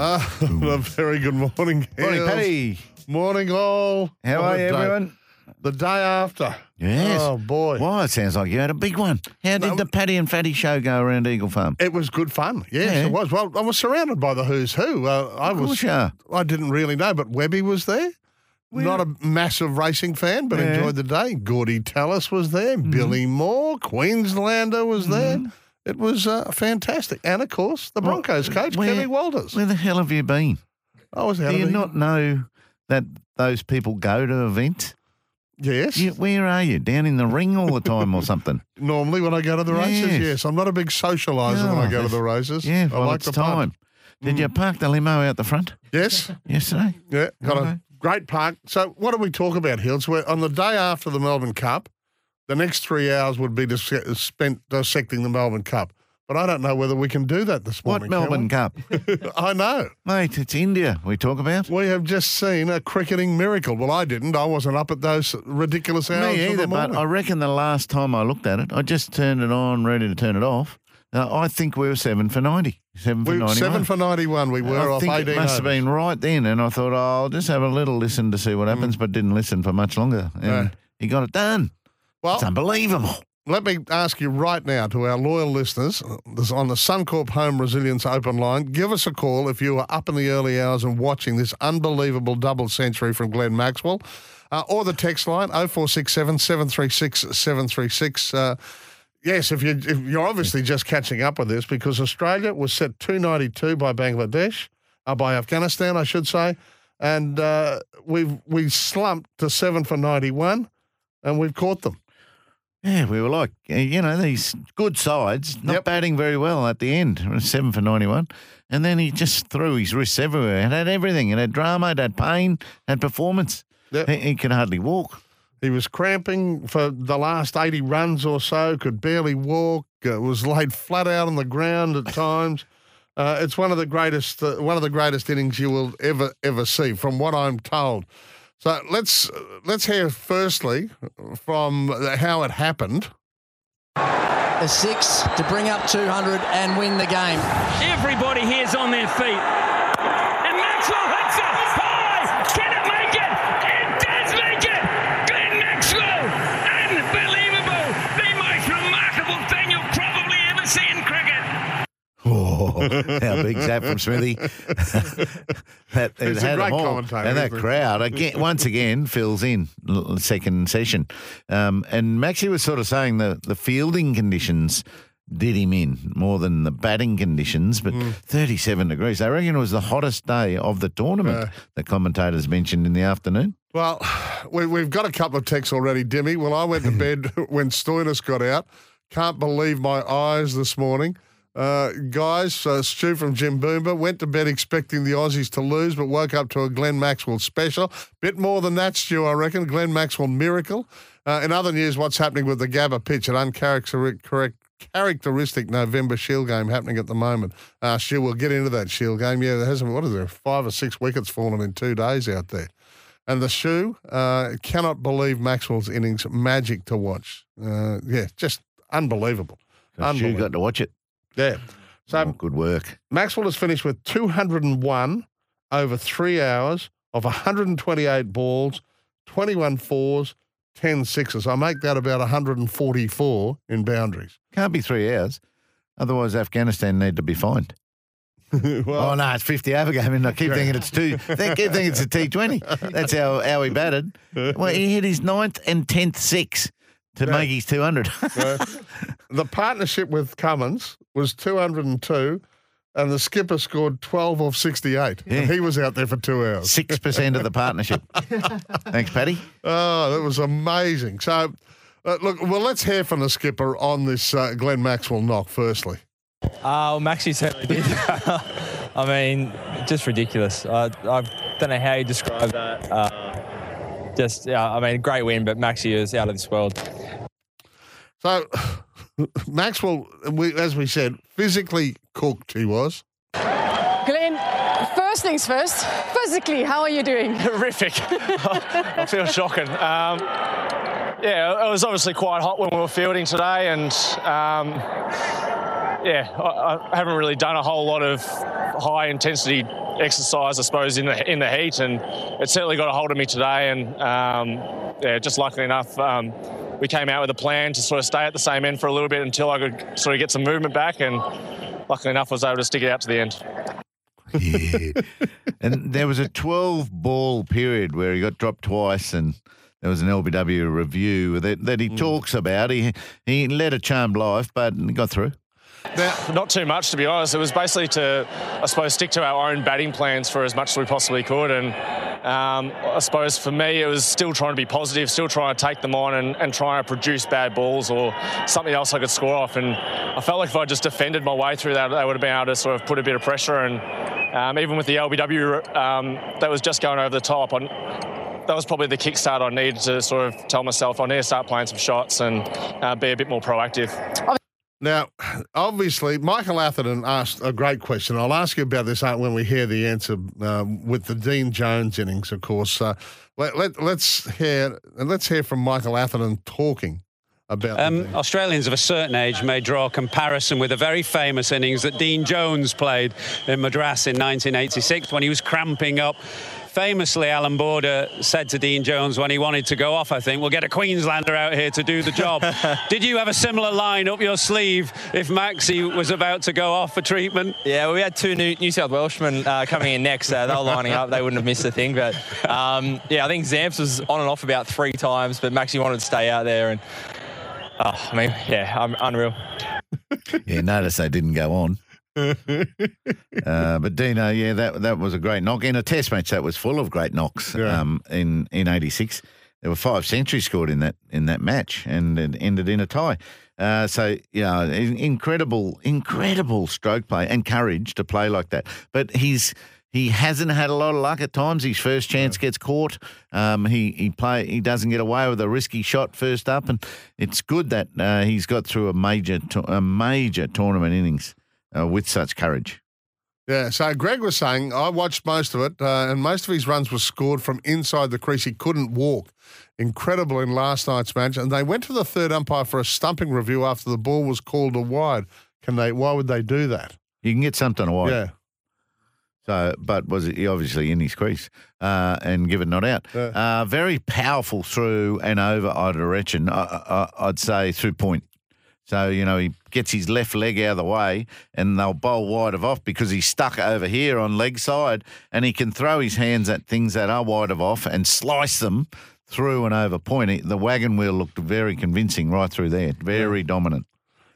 Uh, a very good morning. Morning. Paddy. Morning, all. How What are a you, day. everyone? The day after. Yes. Oh, boy. Well, it sounds like you had a big one. How did No. the Paddy and Fatty show go around Eagle Farm? It was good fun. Yes, Yeah. it was. Well, I was surrounded by the who's who. Uh, I Of was. course you are. I didn't really know, but Webby was there. Not a massive racing fan, but Yeah. Mm-hmm. enjoyed the day. Gordy Tallis was there. Billy Moore, Queenslander was there. It was uh, fantastic. And of course, the Broncos coach, where- Kelly Walters. Where the hell have you been? I was out Do you the- not know that those people go to events? Yes. You, where are you? Down in the ring all the time or something? Normally, when I go to the races, Yes. yes. I'm not a big socialiser when Oh, I go to the races. Yeah, I well, like the time. Did you park the limo out the front Yes. yesterday? Yeah. Got a great park. So, what do we talk about, Hills? We're on the day after the Melbourne Cup. The next three hours would be dis- spent dissecting the Melbourne Cup. But I don't know whether we can do that this morning. What. Melbourne Cup? I know. Mate, it's India we talk about. We have just seen a cricketing miracle. Well, I didn't. I wasn't up at those ridiculous hours. Me either, but. I reckon the last time I looked at it, I just turned it on, ready to turn it off. Uh, I think we were seven for 90. Seven for we, 91. seven for 91. We were I off think 18 it must have been right then, and I thought, oh, I'll just have a little listen to see what happens, but didn't listen for much longer. And No. he got it done. Well, It's unbelievable. Let me ask you right now to our loyal listeners uh, this on the Suncorp Home Resilience Open Line. Give us a call if you are up in the early hours and watching this unbelievable double century from Glenn Maxwell, uh, or the text line 0467 736 736. Uh, Yes, if, you, if you're obviously just catching up with this because Australia was set 292 by Bangladesh, uh, by Afghanistan, I should say, and uh, we've we slumped to seven for 91, and we've caught them. Yeah, we were like, uh, you know, these good sides, not Yep. batting very well at the end. Seven for 91. And then he just threw his wrists everywhere. It had everything. It had drama, it had pain, it had performance. Yep. He, he could hardly walk. He was cramping for the last 80 runs or so, could barely walk, uh, was laid flat out on the ground at times. Uh, it's one of the greatest, uh, one of the greatest innings you will ever, ever see, from what I'm told. So let's let's hear firstly from how it happened. A six to bring up 200 and win the game. Everybody here's on their feet. Oh, how big's that from Smithy? that, it had great them all. And that crowd, again, once again, fills in second session. Um, and Maxie was sort of saying the, the fielding conditions did him in more than the batting conditions, but Mm. 37 degrees. I reckon it was the hottest day of the tournament, the commentators mentioned in the afternoon. Well, we, we've got a couple of texts already, Dimmy. Well, I went to bed when Stoinis got out. Can't believe my eyes this morning. Uh, guys, uh, Stu from Jimboomba went to bed expecting the Aussies to lose, but woke up to a Glenn Maxwell special. Bit more than that, Stu, I reckon. Glenn Maxwell miracle. Uh, in other news, what's happening with the Gabba pitch? An uncharacteristic characteristic November Shield game happening at the moment. Uh, Stu, we'll get into that Shield game. Yeah, there hasn't, what is there, five or six wickets fallen in two days out there. And the shoe, uh, cannot believe Maxwell's innings. Magic to watch. Uh, yeah, just unbelievable. Unbelievable. got to watch it. Yeah. So Oh, good work. Maxwell has finished with 201 over three hours of 128 balls, 21 fours, 10 sixes. I make that about 144 in boundaries. Can't be three hours. Otherwise, Afghanistan need to be fined. Oh, well, oh no, it's fifty over game, and I keep thinking it's two. They keep thinking it's a T Twenty. That's how how he batted. Well, he hit his ninth and tenth six to make his two hundred. the partnership with Cummins was 202, and the skipper scored 12 of 68. Yeah. He was out there for two hours. Six percent of the partnership. Thanks, Paddy. Oh, that was amazing. So, uh, look, well, let's hear from the skipper on this uh, Glenn Maxwell knock, firstly. Uh, well, Maxi certainly did. I mean, just ridiculous. I, I don't know how you describe that. Uh, just, yeah, I mean, great win, but Maxi is out of this world. So, Maxwell, we, as we said, physically cooked he was. Glenn, first things first, physically, how are you doing? horrific. I feel shocking. Um, yeah, it was obviously quite hot when we were fielding today, and um, yeah, I, I haven't really done a whole lot of high intensity exercise, I suppose, in the in the heat, and it certainly got a hold of me today. And um, yeah, just luckily enough, um, we came out with a plan to sort of stay at the same end for a little bit until I could sort of get some movement back, and luckily enough, I was able to stick it out to the end. Yeah. and there was a 12 ball period where he got dropped twice and there was an LBW review that, that he talks about. He he led a charmed life, but got through. Not too much, to be honest. It was basically to, I suppose, stick to our own batting plans for as much as we possibly could. And um, I suppose for me, it was still trying to be positive, still trying to take them on and, and trying to produce bad balls or something else I could score off. And I felt like if I just defended my way through that, they would have been able to sort of put a bit of pressure. And um, even with the LBW, um, that was just going over the top. I, that was probably the kickstart I needed to sort of tell myself I need to start playing some shots and uh, be a bit more proactive. Now, obviously, Michael Atherton asked a great question. I'll ask you about this uh, when we hear the answer um, with the Dean Jones innings, of course. Uh, let, let, let's hear and let's hear from Michael Atherton talking about. Um, Australians of a certain age may draw a comparison with a very famous innings that Dean Jones played in Madras in 1986 when he was cramping up. Famously, Alan Border said to Dean Jones when he wanted to go off, I think, we'll get a Queenslander out here to do the job. Did you have a similar line up your sleeve if Maxi was about to go off for treatment? Yeah, well, we had two New, New South Welshmen uh, coming in next. Uh, they were lining up. They wouldn't have missed a thing. But um, yeah, I think Zamps was on and off about three times, but Maxi wanted to stay out there. And oh, I mean, yeah, I'm unreal. Yeah, notice they didn't go on. uh, but Dino, yeah, that that was a great knock. In a test match that was full of great knocks Yeah. um, in in '86. There were five centuries scored in that in that match, and it ended in a tie. Uh, so yeah, in- incredible, incredible stroke play and courage to play like that. But he's he hasn't had a lot of luck at times. His first chance gets caught. Um, he he play he doesn't get away with a risky shot first up, and it's good that uh, he's got through a major to- a major tournament innings uh, with such courage. Yeah, so Greg was saying, I watched most of it, uh, and most of his runs were scored from inside the crease. He couldn't walk. Incredible in last night's match. And they went to the third umpire for a stumping review after the ball was called a wide. Can they? Why would they do that? You can get something away. Yeah. So, but was he obviously in his crease uh, and given not out? Yeah. Uh, very powerful through and over either direction. I, I, I'd say through point. So you know he gets his left leg out of the way, and they'll bowl wide of off because he's stuck over here on leg side, and he can throw his hands at things that are wide of off and slice them through and over point. The wagon wheel looked very convincing right through there. Very dominant.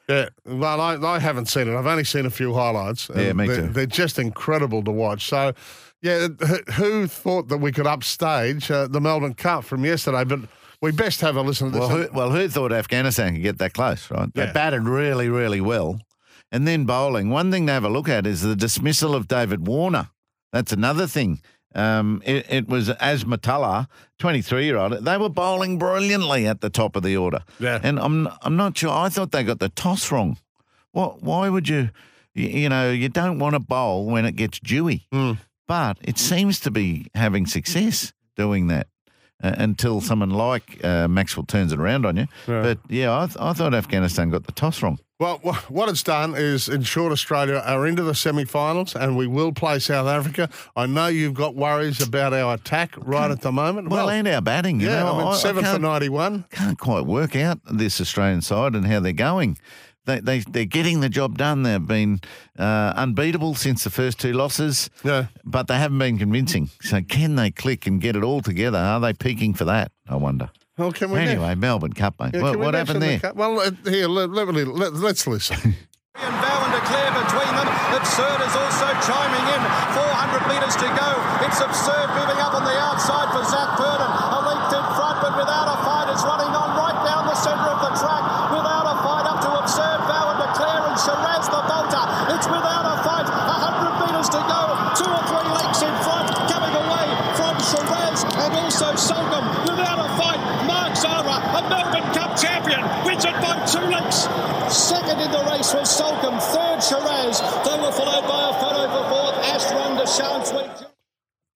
Yeah, well, I, I haven't seen it. I've only seen a few highlights. Yeah, me they're, too. They're just incredible to watch. So, yeah, who- who thought that we could upstage uh, the Melbourne Cup from yesterday? But we best have a listen to this. Well, who, well, who thought Afghanistan could get that close, right? They Yeah. batted really, really well. And then bowling. One thing to have a look at is the dismissal of David Warner. That's another thing. Um, it, it was Azmatullah, 23 year old, they were bowling brilliantly at the top of the order. Yeah. And I'm, I'm not sure. I thought they got the toss wrong. What, why would you, you, you know, you don't want to bowl when it gets dewy. But it seems to be having success doing that uh, until someone like uh, Maxwell turns it around on you. But yeah, I, th- I thought Afghanistan got the toss wrong. Well, what it's done is ensured Australia are into the semi-finals, and we will play South Africa. I know you've got worries about our attack right at the moment. Well, and our batting, you yeah, know, I mean, seven I for 91. can't quite work out this Australian side and how they're going. They, they, they're getting the job done. They've been uh, unbeatable since the first two losses, Yeah. but they haven't been convincing. So can they click and get it all together? Are they peaking for that? I wonder. Well, can we Anyway, Melbourne Cup, mate. Yeah, what what happened the there? cup? Well, uh, here, let, let, me- let, let's listen. And Bowen declare between them. Absurde is also chiming in. 400 metres to go. It's Absurde moving up on the outside for Zac Purton. A length in front, but without a fight. It's running on right down the centre of the track. Without a fight up to Absurde. Bowen declare and Sheraz the bolter. It's without a fight. 100 metres to go. Two or three lengths in front. Coming away from Sheraz and also Soulcombe. Without a fight. Mark Zahra, a Melbourne Cup champion, wins it by two lengths. Second in the race was Soulcombe. Third Sheraz. They were followed by a photo for fourth. Ashrun Deshaun Sweet.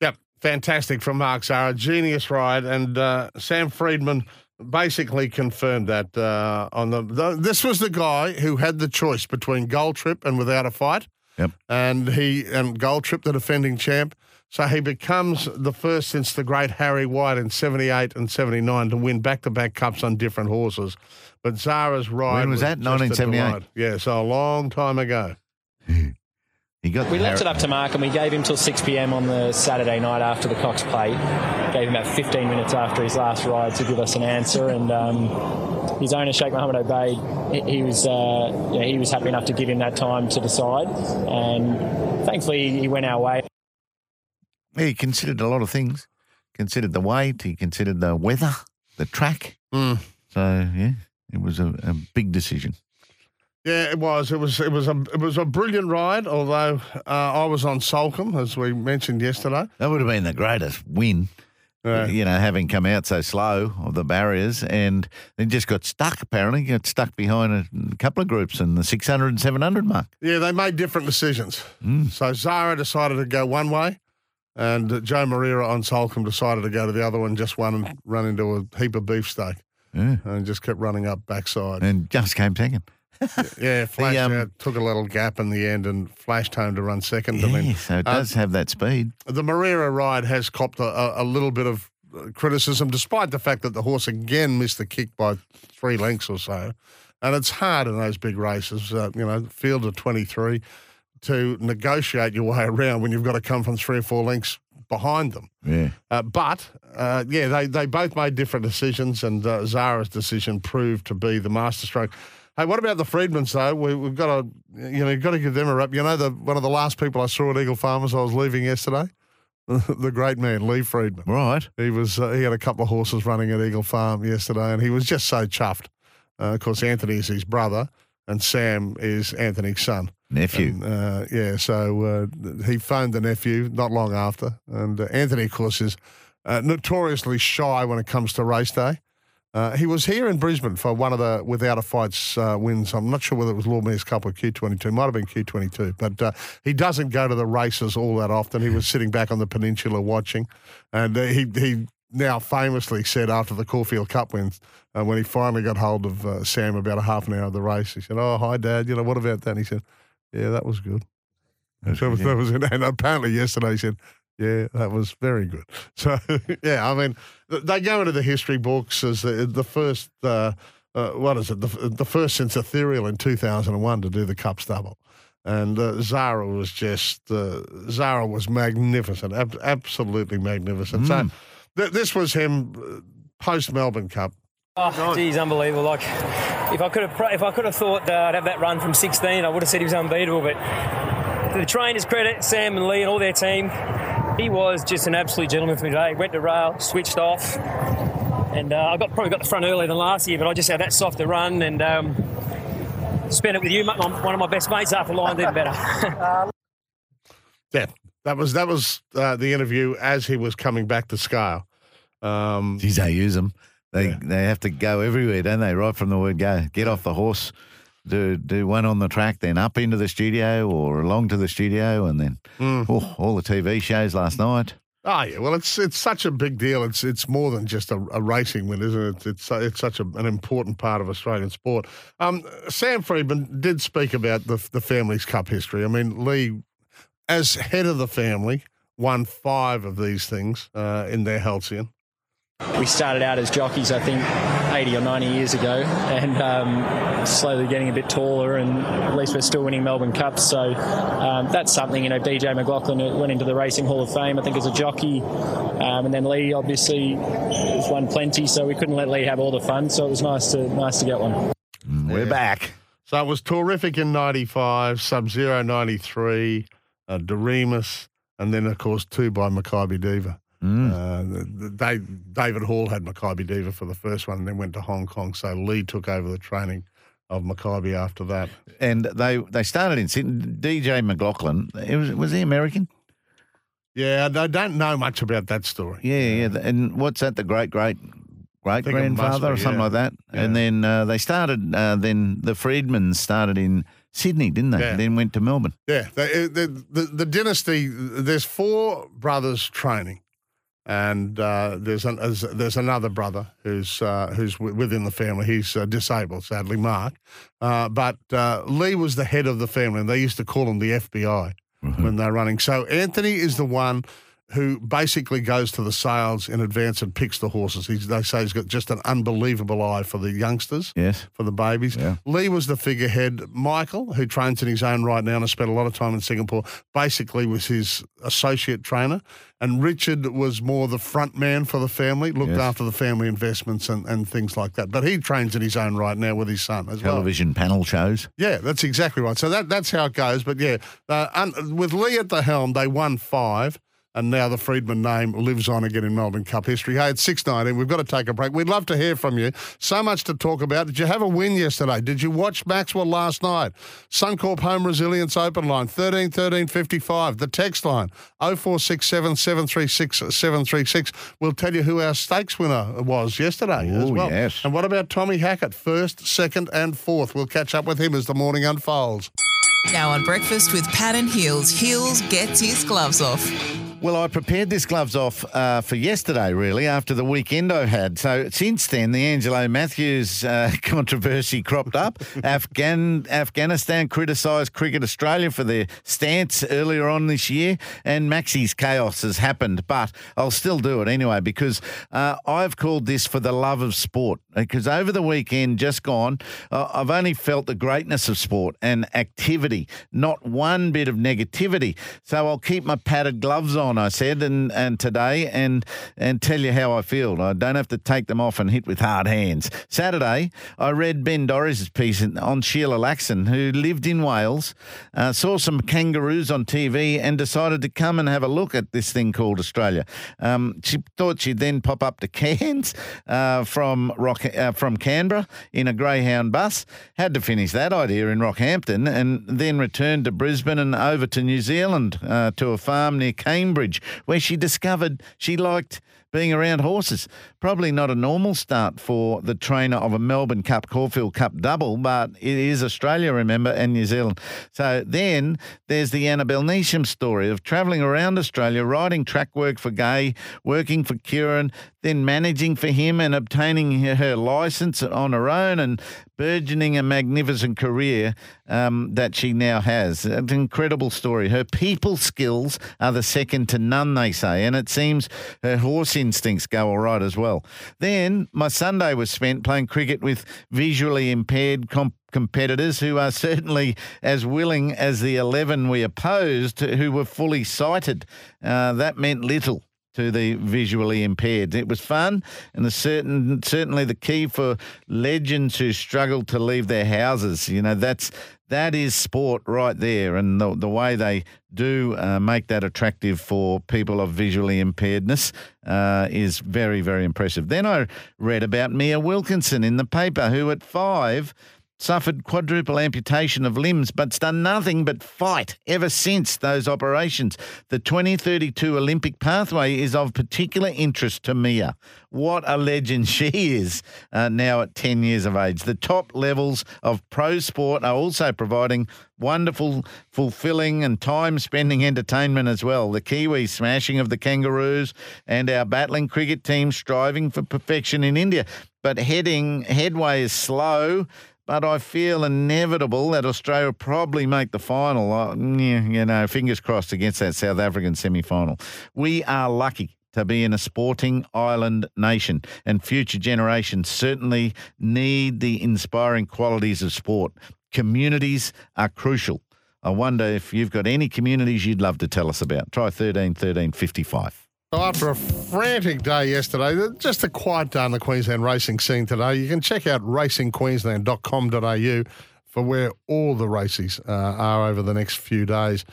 Yep, fantastic from Mark Zahra, genius ride, and uh, Sam Freedman basically confirmed that uh, on the, the. This was the guy who had the choice between Gold Trip and Without a Fight. Yep. and he and Gold Trip, the defending champ. So he becomes the first since the great Harry White in '78 and '79 to win back-to-back cups on different horses. But Zahra's ride When was that? just 1978? delight. Yeah, so a long time ago. He got We the left it up to Mark and we gave him till 6 pm on the Saturday night after the Cox Plate. Gave him about 15 minutes after his last ride to give us an answer. And um, his owner, Sheikh Mohammed Obeid, he, he was uh, yeah, he was happy enough to give him that time to decide. And thankfully, he went our way. He considered a lot of things. Considered the weight. He considered the weather, the track. Mm. So yeah, it was a, a big decision. Yeah, it was. It was. It was a. It was a brilliant ride. Although uh, I was on Soulcombe, as we mentioned yesterday. That would have been the greatest win. Yeah. You know, having come out so slow of the barriers and then just got stuck, apparently, got stuck behind a couple of groups in the 600 and 700 mark. Yeah, they made different decisions. Mm. So Zahra decided to go one way, and uh, Joao Moreira on Soulcombe decided to go to the other one. Just one and run into a heap of beefsteak, Yeah. and just kept running up backside. And just came second. yeah, flashed um, out, took a little gap in the end, and flashed home to run second. I Yeah, mean, so it uh, does have that speed. The Moreira ride has copped a, a, a little bit of uh, criticism, despite the fact that the horse again missed the kick by three lengths or so. And it's hard in those big races, uh, you know, field of 23, to negotiate your way around when you've got to come from three or four lengths behind them. Yeah. Uh, but, uh, yeah, they, they both made different decisions, and uh, Zahra's decision proved to be the masterstroke. Hey, what about the Freedmans though? We, we've got to, you know, you've got to give them a rap. You know, the one of the last people I saw at Eagle Farmers, I was leaving yesterday. the great man Lee Freedman. Right. He was uh, he had a couple of horses running at Eagle Farm yesterday, and he was just so chuffed. Uh, of course, Anthony is his brother, and Sam is Anthony's son. Nephew. And, uh, yeah, so uh, he phoned the nephew not long after, and uh, Anthony, of course, is uh, notoriously shy when it comes to race day. Uh, he was here in Brisbane for one of the without a fights uh, wins. I'm not sure whether it was Lord Mayor's Cup or Q22. Might have been Q22, but uh, he doesn't go to the races all that often. He was sitting back on the peninsula watching, and uh, he he now famously said after the Caulfield Cup wins, uh, when he finally got hold of uh, Sam about a half an hour of the race, he said, "Oh, hi, Dad. You know what about that?" And he said, "Yeah, that was good." That's That was, yeah. that was. And apparently yesterday he said, yeah, that was very good. So, yeah, I mean, they go into the history books as the, the first, uh, uh, what is it, the, the first since Ethereal in 2001 to do the Cups double. And uh, Zahra was just, uh, Zahra was magnificent, ab- absolutely magnificent. So, Mm. th- this was him post Melbourne Cup. Oh, geez, unbelievable! Like, if I could have, if I could have thought uh, I'd have that run from 16, I would have said he was unbeatable. But to the trainers' credit, Sam and Lee and all their team, he was just an absolute gentleman for me today. Went to rail, switched off, and uh, I got probably got the front earlier than last year, but I just had that softer run and um, spent it with you, my- one of my best mates after line, even better. Yeah, that was that was uh, the interview as he was coming back to scale. Um, Geez, they use them. They they have to go everywhere, don't they? Right from the word go. Get off the horse, do do one on the track, then up into the studio or along to the studio, and then Mm. oh, all the TV shows last night. Oh yeah, well it's it's such a big deal. It's it's more than just a, a racing win, isn't it? It's it's such a, an important part of Australian sport. Um, Sam Freedman did speak about the the family's cup history. I mean, Lee, as head of the family, won five of these things uh, in their halcyon. We started out as jockeys, I think, 80 or 90 years ago, and um, slowly getting a bit taller, and at least we're still winning Melbourne Cups. So um, that's something, you know, DJ McLaughlin went into the Racing Hall of Fame, I think, as a jockey, um, and then Lee obviously has won plenty, so we couldn't let Lee have all the fun, so it was nice to nice to get one. We're back. So it was Tawrrific in 95, Sub Zero 93, uh, Doriemus, and then, of course, two by Makybe Diva. Mm. Uh, the, the, they, David Hall had Makybe Diva for the first one and then went to Hong Kong. So Lee took over the training of Makybe after that. And they they started in Sydney. DJ McLaughlin, it was was he American? Yeah, I don't know much about that story. Yeah, yeah. And what's that? The great great great think it must grandfather or something yeah. like that. And then uh, they started. Uh, then the Freedmans started in Sydney, didn't they? Yeah. Then went to Melbourne. Yeah, the, the, the, the dynasty. There's four brothers training, and uh, there's an, there's, there's another brother who's uh, who's wi- within the family. He's uh, disabled, sadly, Mark. Uh, but uh, Lee was the head of the family, and they used to call him the FBI when they're running. So Anthony is the one. Who basically goes to the sales in advance and picks the horses. He's, they say he's got just an unbelievable eye for the youngsters Yes. for the babies. Lee was the figurehead. Michael, who trains in his own right now and has spent a lot of time in Singapore, basically was his associate trainer. And Richard was more the front man for the family, looked Yes. after the family investments and, and things like that. But he trains in his own right now with his son as well. Television panel shows. Yeah, that's exactly right. So that that's how it goes. But yeah, uh, un- with Lee at the helm, they won five. And now the Freedman name lives on again in Melbourne Cup history. Hey, it's 6.19. We've got to take a break. We'd love to hear from you. So much to talk about. Did you have a win yesterday? Did you watch Maxwell last night? Suncorp Home Resilience Open Line, 13 13 55. The text line, 0467 736 736. We'll tell you who our stakes winner was yesterday as well. yes. And what about Tommy Hackett, first, second, and fourth? We'll catch up with him as the morning unfolds. Now on breakfast with Pat and Heals, Heals gets his gloves off. Well, I prepared this gloves off uh, for yesterday, really, after the weekend I had. So since then, the Angelo Matthews uh, controversy cropped up. Afghan Afghanistan criticised Cricket Australia for their stance earlier on this year, and Maxi's chaos has happened. But I'll still do it anyway because uh, I've called this for the love of sport. Because over the weekend just gone, uh, I've only felt the greatness of sport and activity, not one bit of negativity. So I'll keep my padded gloves on, I said, and, and today and and tell you how I feel. I don't have to take them off and hit with hard hands. Saturday, I read Ben Dorries' piece on Sheila Laxon, who lived in Wales, uh, saw some kangaroos on TV, and decided to come and have a look at this thing called Australia. Um, she thought she'd then pop up to Cairns uh, from Rock uh, from Canberra in a Greyhound bus. Had to finish that idea in Rockhampton, and then returned to Brisbane and over to New Zealand uh, to a farm near Cambridge, where she discovered she liked being around horses. Probably not a normal start for the trainer of a Melbourne Cup, Caulfield Cup double, but it is Australia, remember, and New Zealand. So then there's the Annabelle Neesham story of travelling around Australia, riding track work for Gai, working for Ciaron, then managing for him and obtaining her- licence on her own and burgeoning a magnificent career um, that she now has. An incredible story. Her people skills are the second to none, they say, and it seems her horse instincts go all right as well. Then my Sunday was spent playing cricket with visually impaired comp- competitors who are certainly as willing as the 11 we opposed who were fully sighted. Uh, that meant little to the visually impaired. It was fun and certain certainly the key for legends who struggle to leave their houses. You know, that's that is sport right there, and the, the way they do uh, make that attractive for people of visually impairedness uh, is very, very impressive. Then I read about Mia Wilkinson in the paper, who at five suffered quadruple amputation of limbs, but's done nothing but fight ever since those operations. The 2032 Olympic pathway is of particular interest to Mia. What a legend she is uh, now at 10 years of age. The top levels of pro sport are also providing wonderful, fulfilling, and time spending entertainment as well. The Kiwi smashing of the Kangaroos and our battling cricket team striving for perfection in India. But heading headway is slow but I feel inevitable that Australia will probably make the final. You know, fingers crossed against that South African semi final. We are lucky to be in a sporting island nation, and future generations certainly need the inspiring qualities of sport. Communities are crucial. I wonder if you've got any communities you'd love to tell us about. Try 13 13 55. So after a frantic day yesterday, just a quiet day on the Queensland racing scene today. You can check out racingqueensland.com.au for where all the races uh, are over the next few days.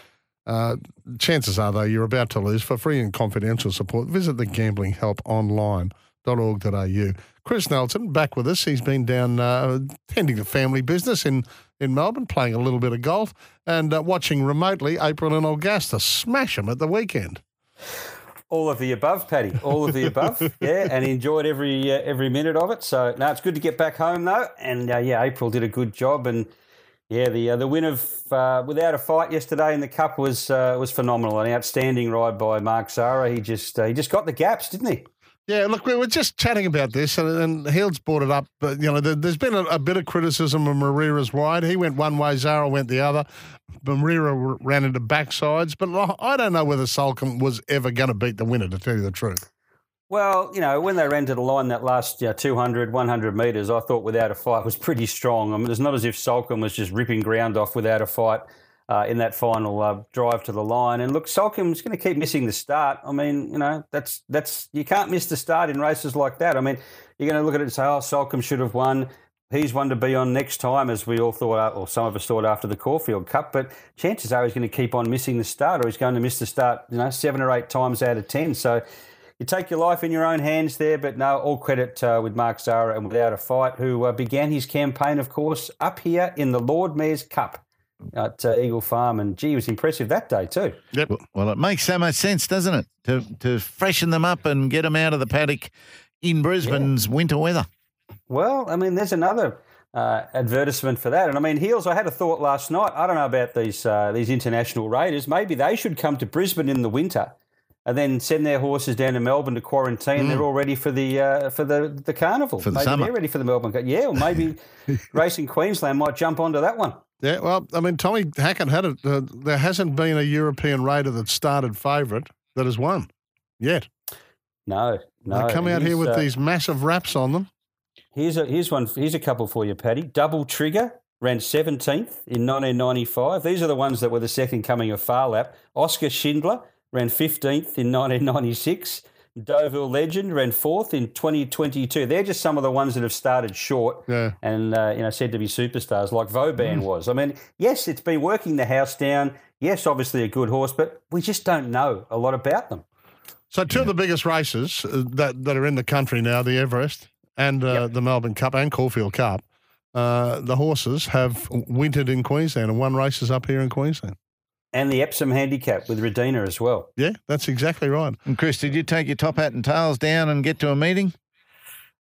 Uh, chances are, though, you're about to lose. For free and confidential support, visit the gamblinghelponline.org.au. Chris Nelson back with us. He's been down uh, tending to family business in, in Melbourne, playing a little bit of golf, and uh, watching remotely April and Augusta smash them at the weekend. All of the above, Paddy. All of the above, yeah, and enjoyed every uh, every minute of it. So now it's good to get back home though, and uh, yeah, April did a good job, and yeah, the uh, the win of uh, without a fight yesterday in the cup was uh, was phenomenal. An outstanding ride by Mark Zahra. He just uh, he just got the gaps, didn't he? Yeah, look, we were just chatting about this, and, and Heald's brought it up. But you know, there, has been a, a, bit of criticism of Moreira's ride. He went one way, Zahra went the other. Moreira ran into backsides, but I don't know whether Soulcombe was ever going to beat the winner. To tell you the truth. Well, you know, when they ran to the line that last you know, 200, 100 metres, I thought without a fight was pretty strong. I mean, it's not as if Soulcombe was just ripping ground off without a fight uh, in that final uh, drive to the line. And look, Soulcombe's going to keep missing the start. I mean, you know, that's that's you can't miss the start in races like that. I mean, you're going to look at it and say, oh, Soulcombe should have won. He's one to be on next time, as we all thought, or some of us thought after the Caulfield Cup. But chances are he's going to keep on missing the start, or he's going to miss the start, you know, seven or eight times out of ten. So you take your life in your own hands there, but no, all credit uh, with Mark Zahra and without a fight, who uh, began his campaign, of course, up here in the Lord Mayor's Cup at uh, Eagle Farm, and gee, it was impressive that day too. Yep. Well, it makes so much sense, doesn't it, to to freshen them up and get them out of the paddock in Brisbane's yeah. winter weather. Well, I mean, there's another. Uh, advertisement for that, and I mean, Heals. I had a thought last night. I don't know about these uh, these international raiders. Maybe they should come to Brisbane in the winter and then send their horses down to Melbourne to quarantine. Mm. They're all ready for the uh, for the the carnival. For the maybe summer. they're ready for the Melbourne. Yeah, or maybe Racing Queensland might jump onto that one. Yeah, well, I mean, Tommy Hackett had it. Uh, there hasn't been a European raider that started favourite that has won yet. No, no. They come out here with uh, these massive wraps on them. Here's a here's one. Here's a couple for you, Paddy. Double Trigger ran 17th in 1995. These are the ones that were the second coming of Phar Lap. Oscar Schindler ran 15th in 1996. Deauville Legend ran fourth in 2022. They're just some of the ones that have started short yeah. and uh, you know said to be superstars, like Vauban mm. was. I mean, yes, it's been working the house down. Yes, obviously a good horse, but we just don't know a lot about them. So two yeah. of the biggest races uh, that that are in the country now, the Everest and uh, yep. the Melbourne Cup and Caulfield Cup, uh, the horses have wintered in Queensland and won races up here in Queensland and the Epsom handicap with Redina as well. Yeah, that's exactly right. And Chris, did you take your top hat and tails down and get to a meeting?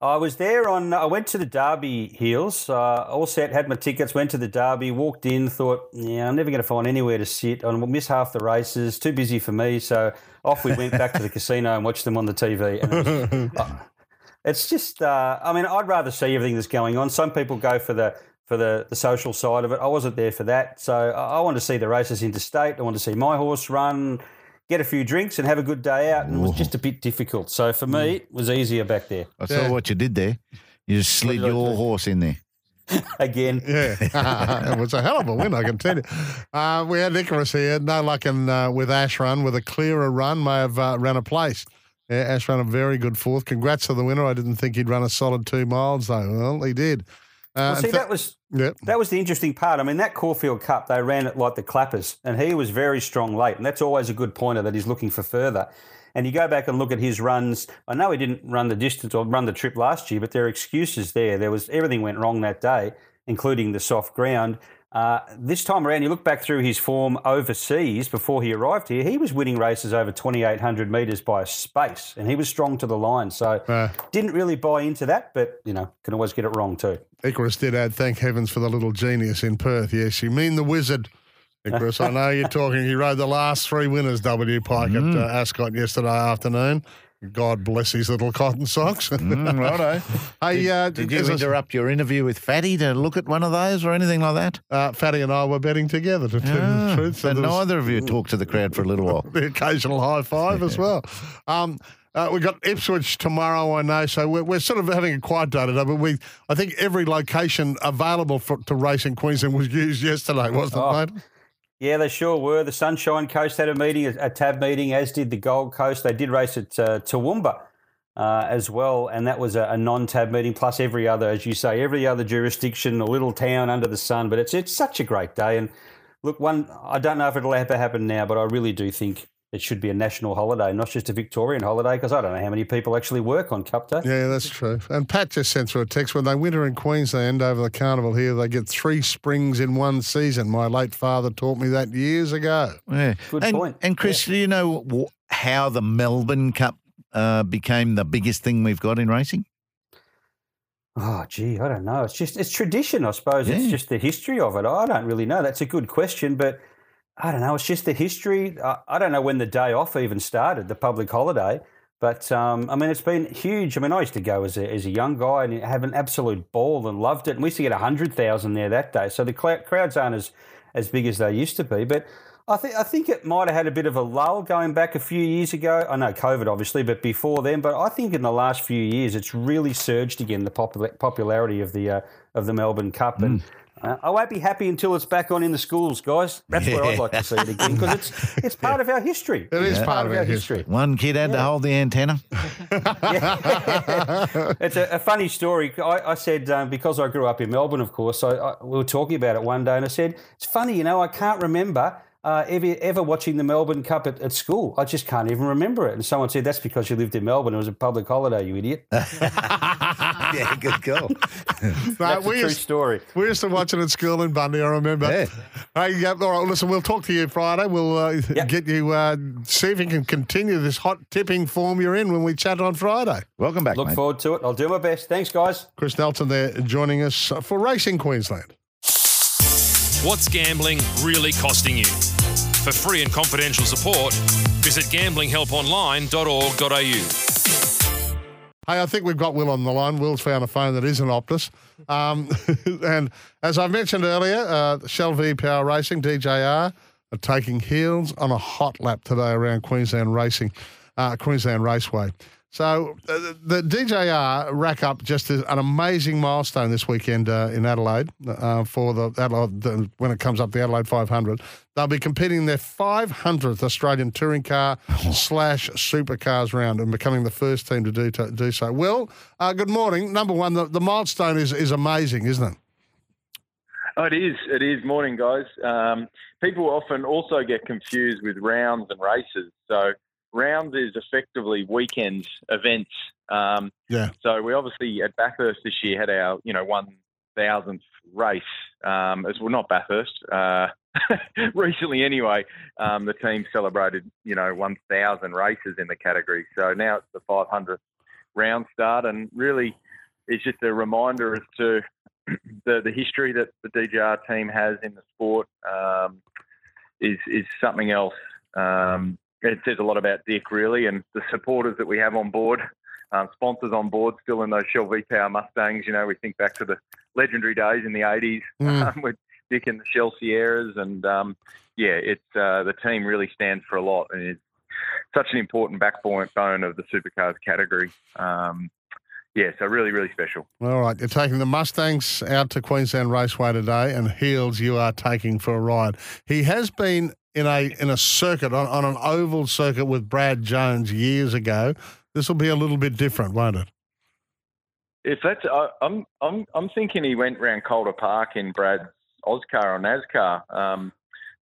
I was there on. I went to the Derby Heals. Uh, all set, had my tickets. Went to the Derby. Walked in. Thought, yeah, I'm never going to find anywhere to sit. I'll miss half the races. Too busy for me. So off we went back to the casino and watched them on the TV. And it was, uh, it's just. Uh, I mean, I'd rather see everything that's going on. Some people go for the for the, the social side of it. I wasn't there for that. So I, I wanted to see the races interstate. I wanted to see my horse run, get a few drinks and have a good day out. And it was just a bit difficult. So for me, mm. it was easier back there. I saw what you did there. You just slid your horse in there. Again. Yeah. it was a hell of a win, I can tell you. Uh, we had Icarus here. No luck in, uh, with Ash Run. With a clearer run, may have uh, ran a place. Yeah, Ash ran a very good fourth. Congrats to the winner. I didn't think he'd run a solid two miles, though. Well, he did. Uh, well, see, th- that was yep. that was the interesting part. I mean, that Caulfield Cup, they ran it like the clappers, and he was very strong late, and that's always a good pointer that he's looking for further. And you go back and look at his runs. I know he didn't run the distance or run the trip last year, but there are excuses there. There was everything went wrong that day, including the soft ground. Uh, this time around, you look back through his form overseas before he arrived here, he was winning races over 2,800 metres by a space, and he was strong to the line. So uh, didn't really buy into that, but, you know, can always get it wrong too. Icarus did add, thank heavens for the little genius in Perth. Yes, you mean the wizard. Icarus, I know you're talking. He rode the last three winners, W. Pike, mm. at uh, Ascot yesterday afternoon. God bless his little cotton socks. mm, righto. Hey, did, uh, did you interrupt your interview with Fatty to look at one of those or anything like that? Uh, Fatty and I were betting together, to tell ah, the truth. So neither of you talked to the crowd for a little while. the occasional high five as well. Um, Uh, we've got Ipswich tomorrow, I know. So we're, we're sort of having a quiet day today, but we, I think every location available for, to race in Queensland was used yesterday, wasn't Oh. it, mate? Yeah, they sure were. The Sunshine Coast had a meeting, a, tab meeting, as did the Gold Coast. They did race at uh, Toowoomba uh, as well, and that was a, a non-tab meeting. Plus every other, as you say, every other jurisdiction, a little town under the sun. But it's it's such a great day. And look, one, I don't know if it'll ever happen now, but I really do think it should be a national holiday, not just a Victorian holiday, because I don't know how many people actually work on Cup Day. Yeah, that's true. And Pat just sent through a text when they winter in Queensland over the carnival here, they get three springs in one season. My late father taught me that years ago. Yeah. Good and, point. And Chris, do you know how the Melbourne Cup uh, became the biggest thing we've got in racing? Oh, gee, I don't know. It's just it's tradition, I suppose. Yeah. It's just the history of it. I don't really know. That's a good question, but I don't know. It's just the history. I, I don't know when the day off even started, the public holiday. But um, I mean, it's been huge. I mean, I used to go as a, as a young guy and have an absolute ball and loved it. And we used to get hundred thousand there that day. So the cl- crowds aren't as as big as they used to be, but. I think I think it might have had a bit of a lull going back a few years ago. I know COVID, obviously, but before then. But I think in the last few years, it's really surged again the popula- popularity of the uh, of the Melbourne Cup, and uh, I won't be happy until it's back on in the schools, guys. That's where I'd like to see it again because it's it's part of our history. It is It's part of our history. One kid had to hold the antenna. it's a, a funny story. I, I said um, because I grew up in Melbourne, of course. I, I, we were talking about it one day, and I said it's funny, you know, I can't remember. Uh, ever, ever watching the Melbourne Cup at, at school. I just can't even remember it. And someone said, That's because you lived in Melbourne. It was a public holiday, you idiot. yeah, good call. That's a true used, story. we used to watch it at school in Bundy, I remember. Yeah. Hey, yeah, all right, listen, we'll talk to you Friday. We'll uh, get you, uh, see if you can continue this hot tipping form you're in when we chat on Friday. Welcome back, Look mate. forward to it. I'll do my best. Thanks, guys. Chris Nelson there joining us for Racing Queensland. What's gambling really costing you? For free and confidential support, visit gamblinghelponline.org.au. Hey, I think we've got Will on the line. Will's found a phone that is an Optus. Um, and as I mentioned earlier, uh, Shell V Power Racing, DJR, are taking Heals on a hot lap today around Queensland Racing, uh, Queensland Raceway. So uh, the DJR rack up just an amazing milestone this weekend uh, in Adelaide uh, for the Adelaide the, when it comes up the Adelaide 500. They'll be competing in their 500th Australian touring car slash supercars round and becoming the first team to do to, do so. Well, uh, good morning. Number one, the, the milestone is is amazing, isn't it? Oh, it is. It is. Morning, guys. Um, people often also get confused with rounds and races. So rounds is effectively weekends events. Um, Yeah. so we obviously at Bathurst this year had our you know one thousandth race. Um, as well, not Bathurst. Uh, recently, anyway, um, the team celebrated you know one thousand races in the category. So now it's the 500th round start, and really, it's just a reminder as to the the history that the DJR team has in the sport um, is is something else. Um, it says a lot about Dick, really, and the supporters that we have on board, um, sponsors on board, still in those Shell V Power Mustangs. You know, we think back to the legendary days in the '80s Mm. um, with Dick and the Shell Sierras, and um, yeah, it's uh, the team really stands for a lot, and it's such an important backbone of the supercars category. Um, yeah, so really, really special. All right, you're taking the Mustangs out to Queensland Raceway today, and Heals you are taking for a ride. He has been in a in a circuit on, on an oval circuit with Brad Jones years ago. This will be a little bit different, won't it? If that's, I I'm, I'm, I'm thinking he went round Calder Park in Brad's AUSCAR or NASCAR. Um,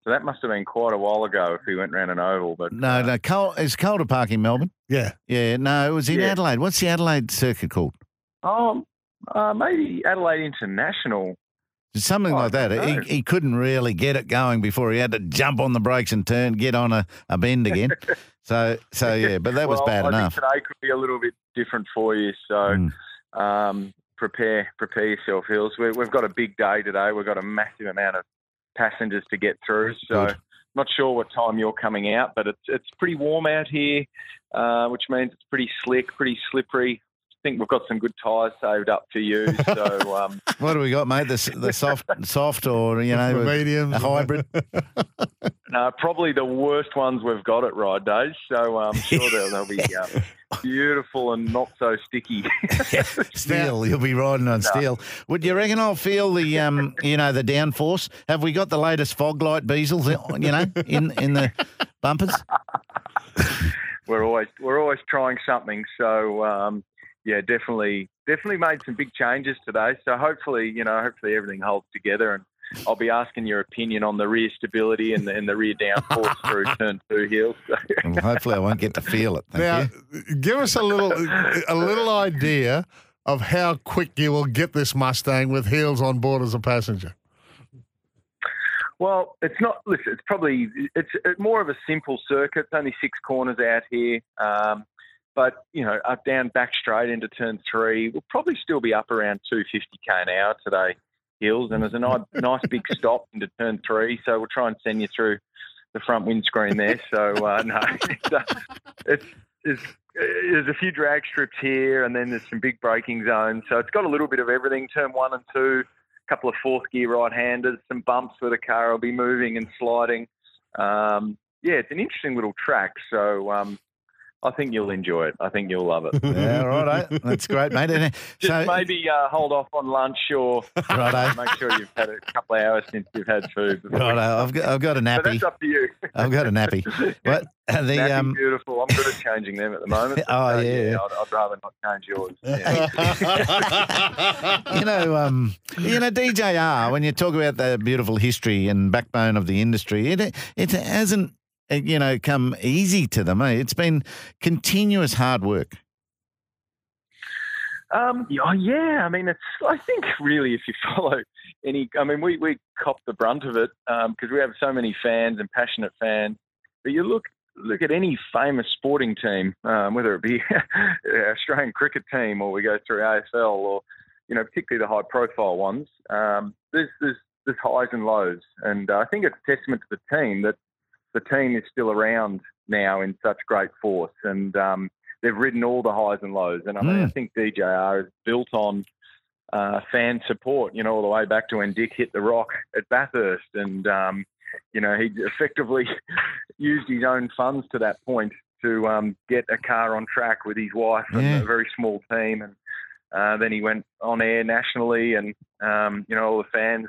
so that must have been quite a while ago if he went round an oval. But No, no. Col- is Calder Park in Melbourne? Yeah. Yeah, no, it was in Yeah. Adelaide. What's the Adelaide circuit called? um, uh, maybe Adelaide International. Something like that. He, he couldn't really get it going before he had to jump on the brakes and turn, get on a, a bend again. so, so yeah, but that was Well, bad I enough. Think today could be a little bit different for you. So Mm. um, prepare prepare yourself, Hills. We, we've got a big day today. We've got a massive amount of passengers to get through. So Good. not sure what time you're coming out, but it's it's pretty warm out here, uh, which means it's pretty slick, pretty slippery. I think we've got some good tyres saved up for you. So um, What do we got, mate? The, the soft, soft, or you know, The mediums. a hybrid. no, probably the worst ones we've got at ride days. So I'm sure they'll, they'll be um, beautiful and not so sticky. Steel, you'll be riding on No. steel. Would you reckon I'll feel the um, you know, the downforce? Have we got the latest fog light beezels, you know, in in the bumpers? we're always we're always trying something. So um, yeah, definitely definitely made some big changes today. So hopefully, you know, hopefully everything holds together and. I'll be asking your opinion on the rear stability and the, and the rear downforce through turn two Heals. Well, hopefully, I won't get to feel it. Thank now, you. give us a little a little idea of how quick you will get this Mustang with Heals on board as a passenger. Well, it's not. Listen, it's probably it's more of a simple circuit. It's only six corners out here, um, but you know, up down back straight into turn three, we'll probably still be up around 250 k an hour today, hills, and there's a nice, nice big stop into turn three. So we'll try and send you through the front windscreen there. So uh, no, it's, uh, it's, it's there's a few drag strips here, and then there's some big braking zones. So it's got a little bit of everything. Turn one and two a couple of fourth gear right handers, some bumps where the car will be moving and sliding. Um, yeah, it's an interesting little track. So um, I think you'll enjoy it. I think you'll love it. Yeah, right. That's great, mate. And, Just so- maybe uh, hold off on lunch or Righto. make sure you've had a couple of hours since you've had food. Right, I've got, I've got a But nappy. that's up to you. I've got a nappy. But uh, the Nappy, um, beautiful. I'm good at changing them at the moment. Oh, Uh, yeah. I'd, I'd rather not change yours. Yeah. you know, um, you know, DJR. When you talk about the beautiful history and backbone of the industry, it it hasn't you know come easy to them. Eh? It's been continuous hard work. Um, yeah, oh, yeah, I mean, it's. I think really, if you follow any, I mean, we we cop the brunt of it because we have so many fans and passionate fans. But you look look at any famous sporting team, um, whether it be Australian cricket team or we go through AFL or you know, particularly the high profile ones. Um, there's there's there's highs and lows, and uh, I think it's testament to the team that the team is still around now in such great force, and um, they've ridden all the highs and lows. And I mean, I Mm. think DJR is built on uh, fan support. You know, all the way back to when Dick hit the rock at Bathurst, and um, you know, he effectively used his own funds to that point to um, get a car on track with his wife Yeah. and a very small team, and uh, then he went on air nationally, and um, you know, all the fans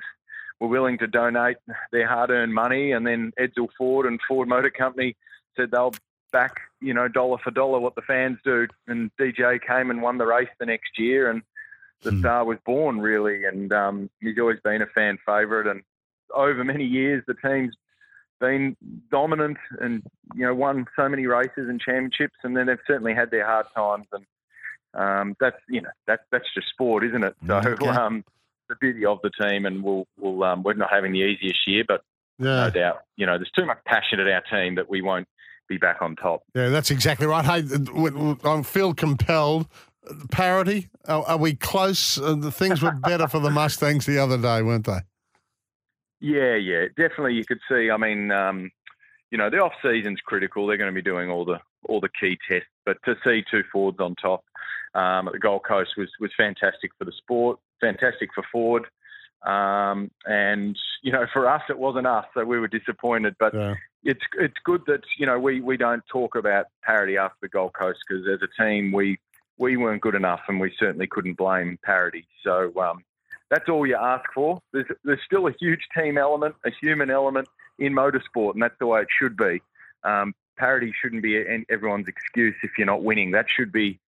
were willing to donate their hard-earned money, and then Edsel Ford and Ford Motor Company said they'll back, you know, dollar for dollar what the fans do. And DJ came and won the race the next year, and the star was born really. And um, he's always been a fan favourite, and over many years the team's been dominant and you know won so many races and championships, and then they've certainly had their hard times, and um, that's you know that's that's just sport, isn't it? So Okay. um, the beauty of the team, and we'll we'll um, we're not having the easiest year, but Yeah. no doubt, you know, there's too much passion at our team that we won't be back on top. Yeah, that's exactly right. Hey, I feel compelled. Parity, are, are we close? Uh, the things were better for the Mustangs the other day, weren't they? Yeah, yeah, definitely. You could see. I mean, um, you know, the off season's critical. They're going to be doing all the all the key tests, but to see two Fords on top um, at the Gold Coast was was fantastic for the sport, fantastic for Ford, um, and you know, for us it wasn't us, so we were disappointed. But it's it's good that you know we, we don't talk about parity after the Gold Coast because as a team we we weren't good enough, and we certainly couldn't blame parity. So. Um, that's all you ask for. There's, there's still a huge team element, a human element in motorsport, and that's the way it should be. Um, parity shouldn't be everyone's excuse if you're not winning. That should be,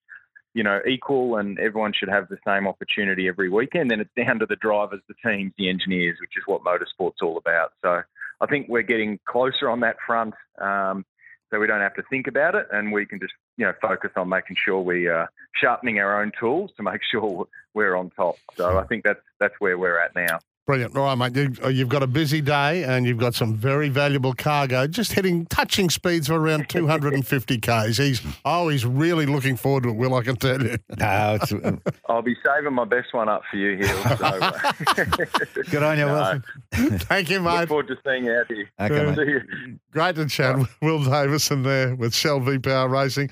you know, equal, and everyone should have the same opportunity every weekend. Then it's down to the drivers, the teams, the engineers, which is what motorsport's all about. So I think we're getting closer on that front. Um, so we don't have to think about it, and we can just you know focus on making sure we are sharpening our own tools to make sure we're on top. So I think that's that's where we're at now. Brilliant. All right, mate. You, uh, you've got a busy day and you've got some very valuable cargo. Just hitting touching speeds of around 250 k's. He's oh, he's really looking forward to it. Will I can tell you? No, it's I'll be saving my best one up for you, here. So, uh, good on you, No. Wilson. Thank you, mate. Look forward to seeing you out here. Okay, mate. See you. Great to chat. Will Davison there with Shell V Power Racing.